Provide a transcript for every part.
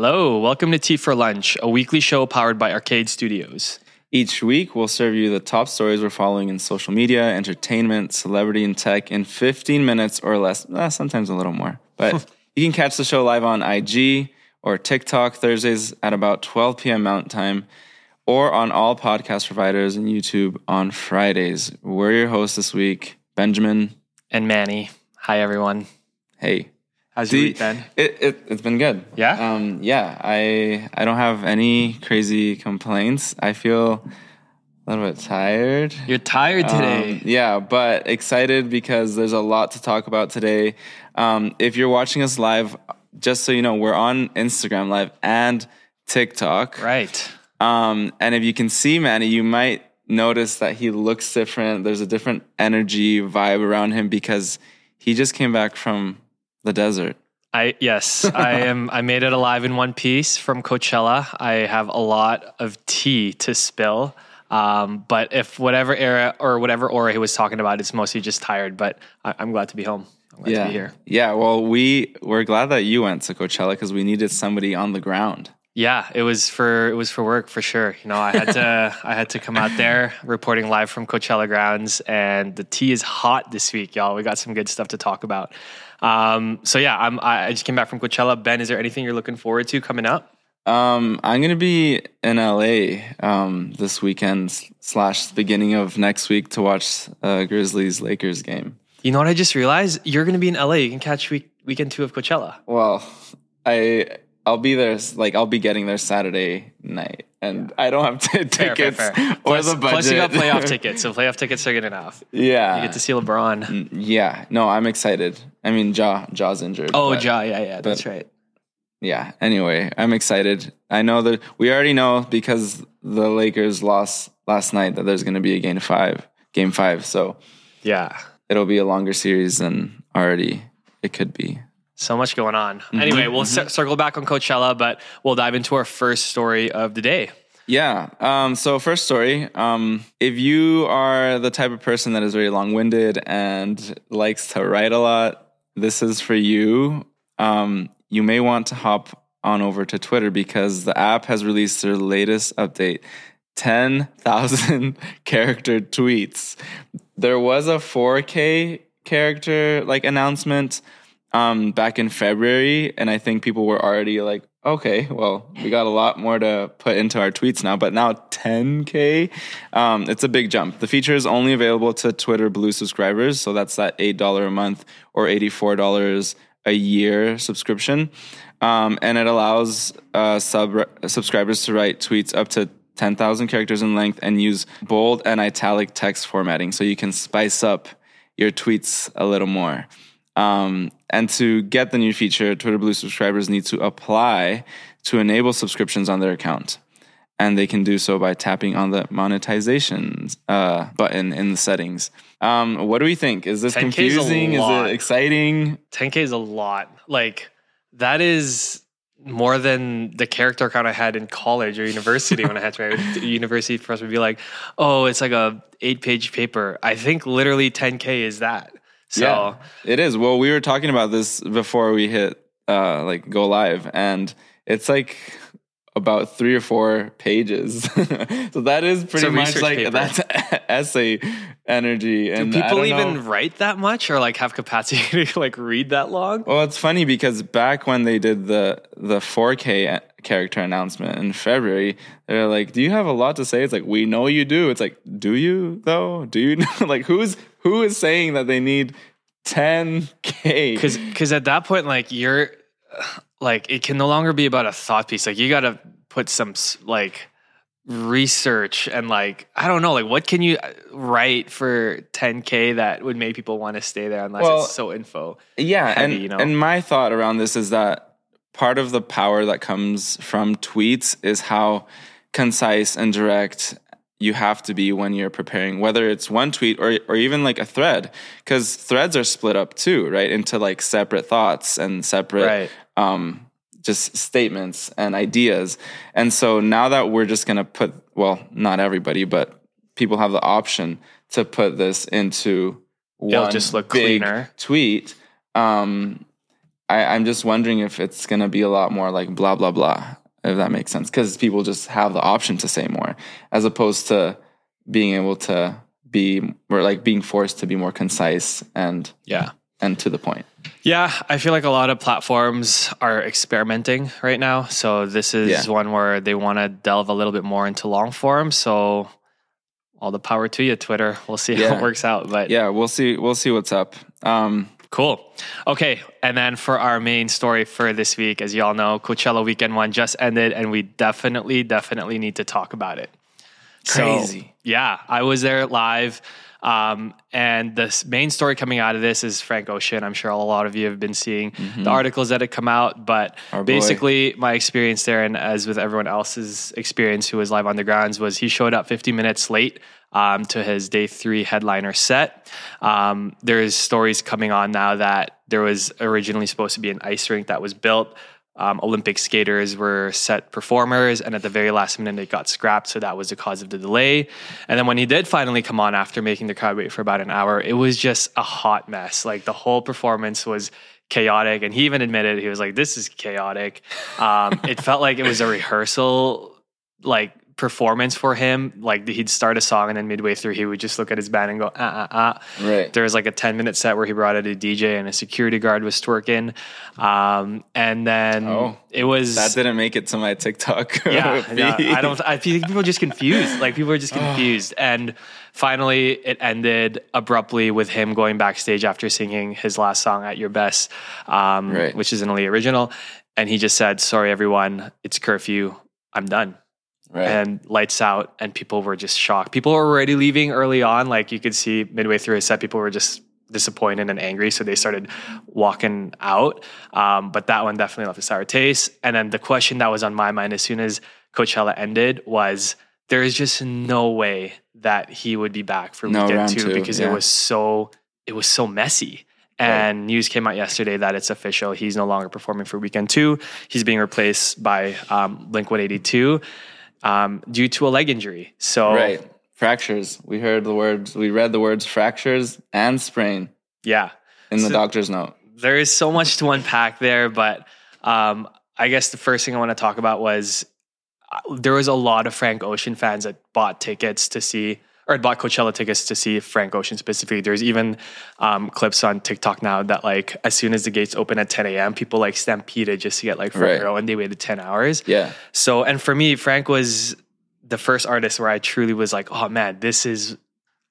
Hello, welcome to Tea for Lunch, a weekly show powered by Arcade Studios. Each week, we'll serve you the top stories we're following in social media, entertainment, celebrity, and tech in 15 minutes or less, eh, sometimes a little more. But you can catch the show live on IG or TikTok Thursdays at about 12 p.m. Mountain Time or on all podcast providers and YouTube on Fridays. We're your hosts this week, Benjamin. And Manny. Hi, everyone. Hey. How's your week been? It, it, it's been good. Yeah? Um, yeah. I I don't have any crazy complaints. I feel a little bit tired. You're tired today. Um, yeah, but excited because there's a lot to talk about today. Um, if you're watching us live, just so you know, we're on Instagram Live and TikTok. right. Um, and if you can see Manny, you might notice that he looks different. There's a different energy vibe around him because he just came back from the desert. I yes, I am I made it alive in one piece from Coachella. I have a lot of tea to spill. Um, but if whatever era or whatever aura he was talking about, it's mostly just tired. But I, I'm glad to be home. I'm glad yeah. to be here. Yeah. Well, we we're glad that you went to Coachella because we needed somebody on the ground. Yeah, it was for it was for work for sure. You know, I had to I had to come out there reporting live from Coachella grounds, and the tea is hot this week, y'all. We got some good stuff to talk about. Um, so yeah, I'm I I just came back from Coachella. Ben, is there anything you're looking forward to coming up? Um, I'm gonna be in LA um, this weekend slash beginning of next week to watch uh, Grizzlies Lakers game. You know what I just realized? You're going to be in LA. You can catch week weekend two of Coachella. Well, I I'll be there like I'll be getting there Saturday night, and I don't have t- Fair, fair, tickets fair. or Plus, the budget. plus you got playoff tickets, so playoff tickets are good enough. yeah, You get to see LeBron. Mm, yeah. No, I'm excited. I mean, Ja Ja's injured. Oh, but- Ja, yeah, yeah, that's but- right. yeah anyway i'm excited i know that we already know because the lakers lost last night that there's going to be a game five game five so Yeah. it'll be a longer series than already it could be So much going on. Mm-hmm, Anyway, we'll cir- circle back on Coachella, but we'll dive into our first story of the day. yeah um, so first story um, if you are the type of person that is very long-winded and likes to write a lot this is for you um, you may want to hop on over to twitter because the app has released their latest update 10,000 character tweets. There was a 4K character like announcement um, back in February, and I think people were already like, okay, well, we got a lot more to put into our tweets now, but now 10K, um, it's a big jump. The feature is only available to Twitter Blue subscribers, so that's that $8 a month or $84 a year subscription. Um, and it allows uh, sub subscribers to write tweets up to 10,000 characters in length and use bold and italic text formatting so you can spice up your tweets a little more. Um, and to get the new feature, Twitter Blue subscribers need to apply to enable subscriptions on their account. And they can do so by tapping on the monetization uh, button in the settings. Um, what do we think? Is this 10K is confusing? Is it exciting? 10K is a lot. Like, that is more than the character count I had in college or university when I had to write a university professor would be like, oh, it's like a eight page paper. I think literally 10K is that. So Yeah, it is. Well, we were talking about this before we hit uh, like go live, and it's like about three or four pages. so that is pretty much like paper. that's essay energy. And do people even know- write that much or like have capacity to like read that long? Well, it's funny because back when they did the the 4K character announcement in February, they're like, "Do you have a lot to say?" It's like, "We know you do." It's like, "Do you though? Do you know?" like, who's who is saying that they need 10K? because because at that point like you're like it can no longer be about a thought piece like you got to put some like research and like i don't know like what can you uh, write for 10k that would make people want to stay there unless Well, it's so info yeah heavy, and, you know? and my thought around this is that part of the power that comes from tweets is how concise and direct you have to be when you're preparing whether it's one tweet or or even like a thread cuz threads are split up too right into like separate thoughts and separate Right. um just statements and ideas and so now that we're just to put well not everybody but people have the option to put this into It'll one just look big cleaner. tweet um I, I'm just wondering if it's gonna be a lot more like blah blah blah, if that makes sense. Because people just have the option to say more, as opposed to being able to be or like being forced to be more concise and Yeah. and to the point. Yeah, I feel like a lot of platforms are experimenting right now. So this is Yeah. one where they want to delve a little bit more into long form. So all the power to you, Twitter. We'll see how it works out. But Yeah, we'll see. We'll see what's up. Um, Cool. Okay. And then for our main story for this week, as you all know, Coachella weekend one just ended, and we definitely, definitely need to talk about it. So, Crazy. yeah, I was there live. Um, and the main story coming out of this is Frank Ocean. I'm sure a lot of you have been seeing the articles that have come out, but Mm-hmm. Our boy. basically, my experience there, and as with everyone else's experience who was live on the grounds, was he showed up 50 minutes late um, to his day three headliner set. Um, there's stories coming on now that there was originally supposed to be an ice rink that was built. Um, Olympic skaters were set performers, and at the very last minute, it got scrapped. So that was the cause of the delay. And then when he did finally come on after making the crowd wait for about an hour, it was just a hot mess. Like the whole performance was chaotic. And he even admitted, he was like, This is chaotic. Um, it felt like it was a rehearsal, like, performance for him like he'd start a song and then midway through he would just look at his band and go ah ah ah right. there was like a 10 minute set where he brought out a DJ and a security guard was twerking. Um, and then Oh, it was, That didn't make it to my TikTok. yeah. I don't, I think people are just confused. Like people are just confused. and finally it ended abruptly with him going backstage after singing his last song at your best, um, Right. which is an early original. And he just said, sorry, everyone, it's curfew. I'm done Right. and lights out and people were just shocked. People were already leaving early on. Like you could see midway through his set people were just disappointed and angry. So they started walking out. Um, but that one definitely left a sour taste. And then the question that was on my mind as soon as coachella ended was there is just no way that he would be back for No, weekend two two, because it was so it was so messy. And news came out yesterday that it's official. He's no longer performing for weekend two. He's being replaced by um, Blink 182 um, due to a leg injury. So, right. Fractures. We heard the words. We read the words fractures and sprain yeah, in the doctor's note. there is so much to unpack there. But um, I guess the first thing I want to talk about was uh, there was a lot of Frank Ocean fans that bought tickets to see or bought Coachella tickets to see Frank Ocean specifically. There's even um, clips on TikTok now that like as soon as the gates open at 10 a.m., people like stampeded just to get like front Right. row, and they waited 10 hours. Yeah. So, and for me, Frank was the first artist where I truly was like, oh man, this is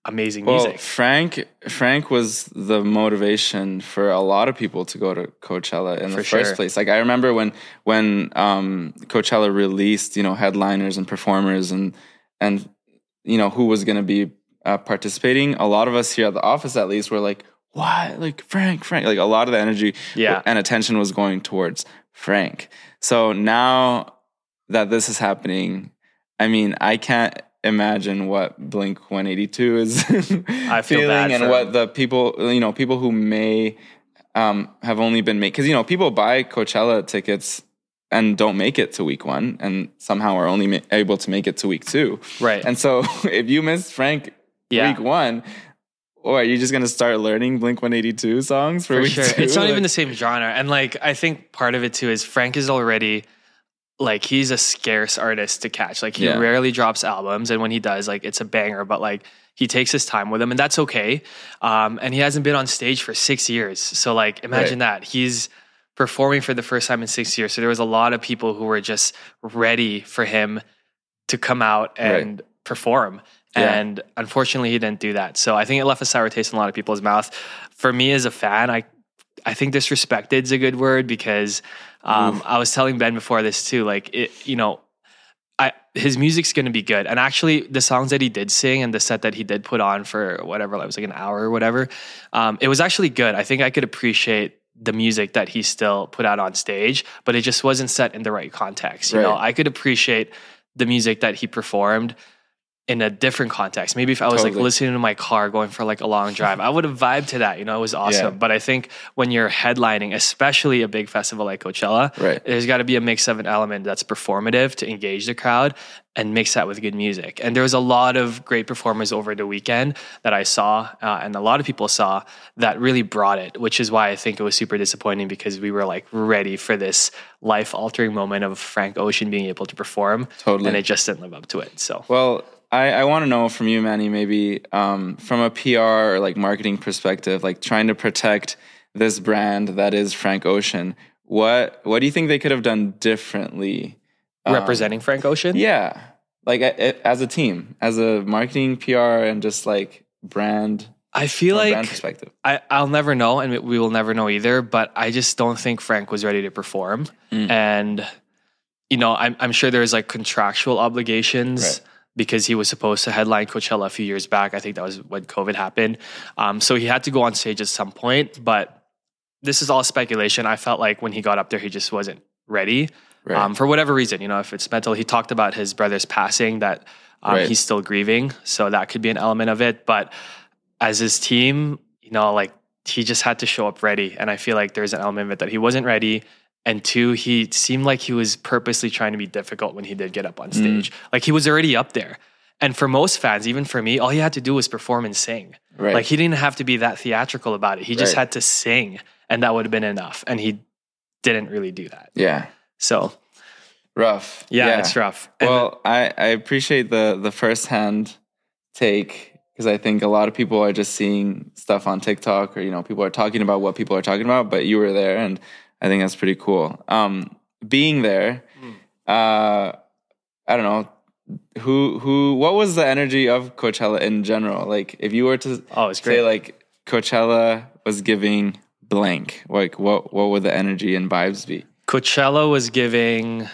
amazing Well, music. Frank Frank was the motivation for a lot of people to go to Coachella in For the first sure. place. Like I remember when when um, Coachella released, you know, headliners and performers and and you know who was going to be uh, participating. A lot of us here at the office, at least, were like, "What? Like Frank? Frank?" Like a lot of the energy Yeah. and attention was going towards Frank. So now that this is happening, I mean, I can't imagine what Blink 182 is I feel feeling and what the people, you know, people who may um, have only been made because you know people buy Coachella tickets and don't make it to week one and somehow are only ma- able to make it to week two. Right. And so if you miss Frank Yeah. week one, or are you just gonna start learning Blink 182 songs for, for week sure. two? It's not Like- even the same genre. And like, I think part of it too is Frank is already like, he's a scarce artist to catch. Like, he Yeah. rarely drops albums. And when he does, like, it's a banger, but like, he takes his time with them and that's okay. Um, and he hasn't been on stage for six years. So, like, imagine that. He's performing for the first time in six years. So, there was a lot of people who were just ready for him to come out and perform. Yeah. And unfortunately, he didn't do that. So I think it left a sour taste in a lot of people's mouth. For me as a fan, I I think disrespected is a good word because um, I was telling Ben before this too. Like it, you know, I his music's going to be good. And actually, the songs that he did sing and the set that he did put on for whatever, it was like an hour or whatever, um, it was actually good. I think I could appreciate the music that he still put out on stage, but it just wasn't set in the right context. You know, I could appreciate the music that he performed in a different context. Maybe if I was like listening to my car going for like a long drive, I would have vibed to that. You know, it was awesome. Yeah. But I think when you're headlining, especially a big festival like Coachella, Right. there's got to be a mix of an element that's performative to engage the crowd and mix that with good music. And there was a lot of great performers over the weekend that I saw, uh, and a lot of people saw that really brought it, which is why I think it was super disappointing because we were like ready for this life altering moment of Frank Ocean being able to perform. Totally. And it just didn't live up to it. So. Well, I, I want to know from you, Manny, maybe um, from a PR or like marketing perspective, like trying to protect this brand that is Frank Ocean. What what do you think they could have done differently? um, representing Frank Ocean. Yeah, like as a team, as a marketing, PR, and just like brand, I feel like brand perspective. I, I'll never know, and we will never know either. But I just don't think Frank was ready to perform, Mm. and you know, I'm I'm sure there's like contractual obligations. Right. Because he was supposed to headline Coachella a few years back. I think that was when COVID happened. Um, so he had to go on stage at some point. But this is all speculation. I felt like when he got up there, he just wasn't ready Right. um, for whatever reason. You know, if it's mental, he talked about his brother's passing that um, Right. he's still grieving, so that could be an element of it. But as his team, you know, like he just had to show up ready, and I feel like there's an element of it that he wasn't ready. And two, he seemed like he was purposely trying to be difficult when he did get up on mm. stage. Like he was already up there. And for most fans, even for me, all he had to do was perform and sing. Right. Like he didn't have to be that theatrical about it. He just Right. had to sing, and that would have been enough. And he didn't really do that. yeah, So rough. yeah, it's rough. And well, I, I appreciate the the first hand take because I think a lot of people are just seeing stuff on TikTok or you know people are talking about what people are talking about, but you were there, and I think that's pretty cool. Um, being there, Hmm. uh, I don't know who who what was the energy of Coachella in general. Like if you were to oh, it's say great. like Coachella was giving blank, like what what would the energy and vibes be? Coachella was giving.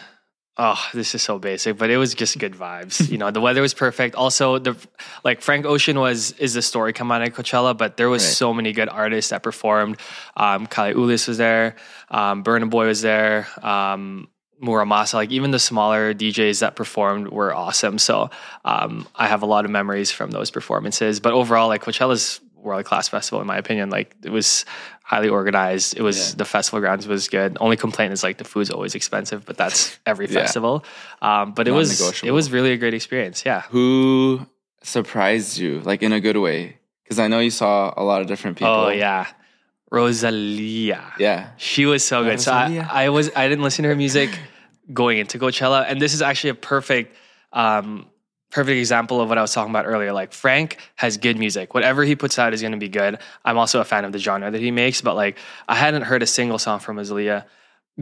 Oh, this is so basic, but it was just good vibes. you know, the weather was perfect. Also, the like Frank Ocean was is the story come out at Coachella, but there was Right. so many good artists that performed. Um, Kali Uchis was there, um, Burna Boy was there, um, Mura Masa. Like even the smaller DJs that performed were awesome. So um, I have a lot of memories from those performances. But overall, like Coachella's world class festival, in my opinion, like it was highly organized. It was Yeah. the festival grounds was good. Only complaint is like the food's always expensive, but that's every Yeah. festival. Um, but it was it was really a great experience. Yeah. Who surprised you, like in a good way? Because I know you saw a lot of different people. Oh yeah, Rosalia. yeah. She was so good. So I, I was I didn't listen to her music going into Coachella, and this is actually a perfect um, perfect example of what I was talking about earlier. Like Frank has good music. Whatever he puts out is going to be good. I'm also a fan of the genre that he makes, but like I hadn't heard a single song from Rosalia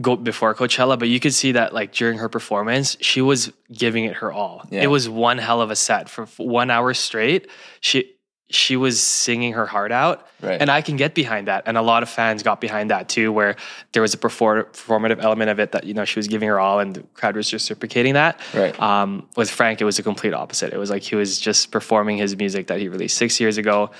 go before Coachella, but you could see that like during her performance, she was giving it her all. Yeah. It was one hell of a set for one hour straight. She she was singing her heart out. Right. And I can get behind that. And a lot of fans got behind that too, where there was a perfor- performative element of it that, you know, she was giving her all and the crowd was reciprocating that. Right. Um, with Frank, it was a complete opposite. It was like he was just performing his music that he released six years ago,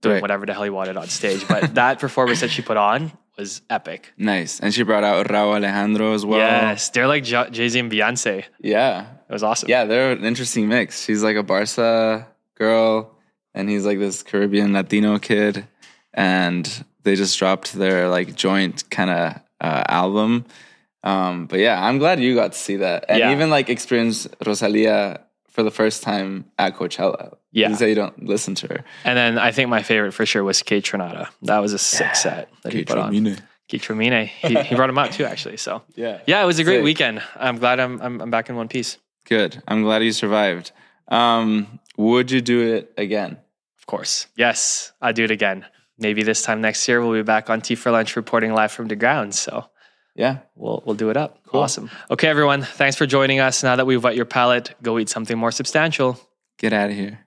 doing Right. whatever the hell he wanted on stage. But that performance that she put on was epic. Nice. And she brought out Rauw Alejandro as well. yes. They're like Jay Z and Beyonce. Yeah. It was awesome. Yeah, they're an interesting mix. She's like a Barca girl, and he's like this Caribbean Latino kid. And they just dropped their like joint kind of uh, album. Um, but yeah, I'm glad you got to see that. And Yeah. even like experience Rosalia for the first time at Coachella. Yeah. You say you don't listen to her. And then I think my favorite for sure was Kaytranada. That was a sick set that he put on. Kaytranada. He, he brought him out too, actually. So Yeah. yeah, it was a great Sick. weekend. I'm glad I'm, I'm I'm back in one piece. Good. I'm glad you survived. Um, would you do it again? Of course. Yes, I do it again. Maybe this time next year we'll be back on Tea for Lunch reporting live from the grounds. So Yeah. we'll we'll do it up. Cool. Awesome. Okay, everyone. Thanks for joining us. Now that we've wet your palate, go eat something more substantial. Get out of here.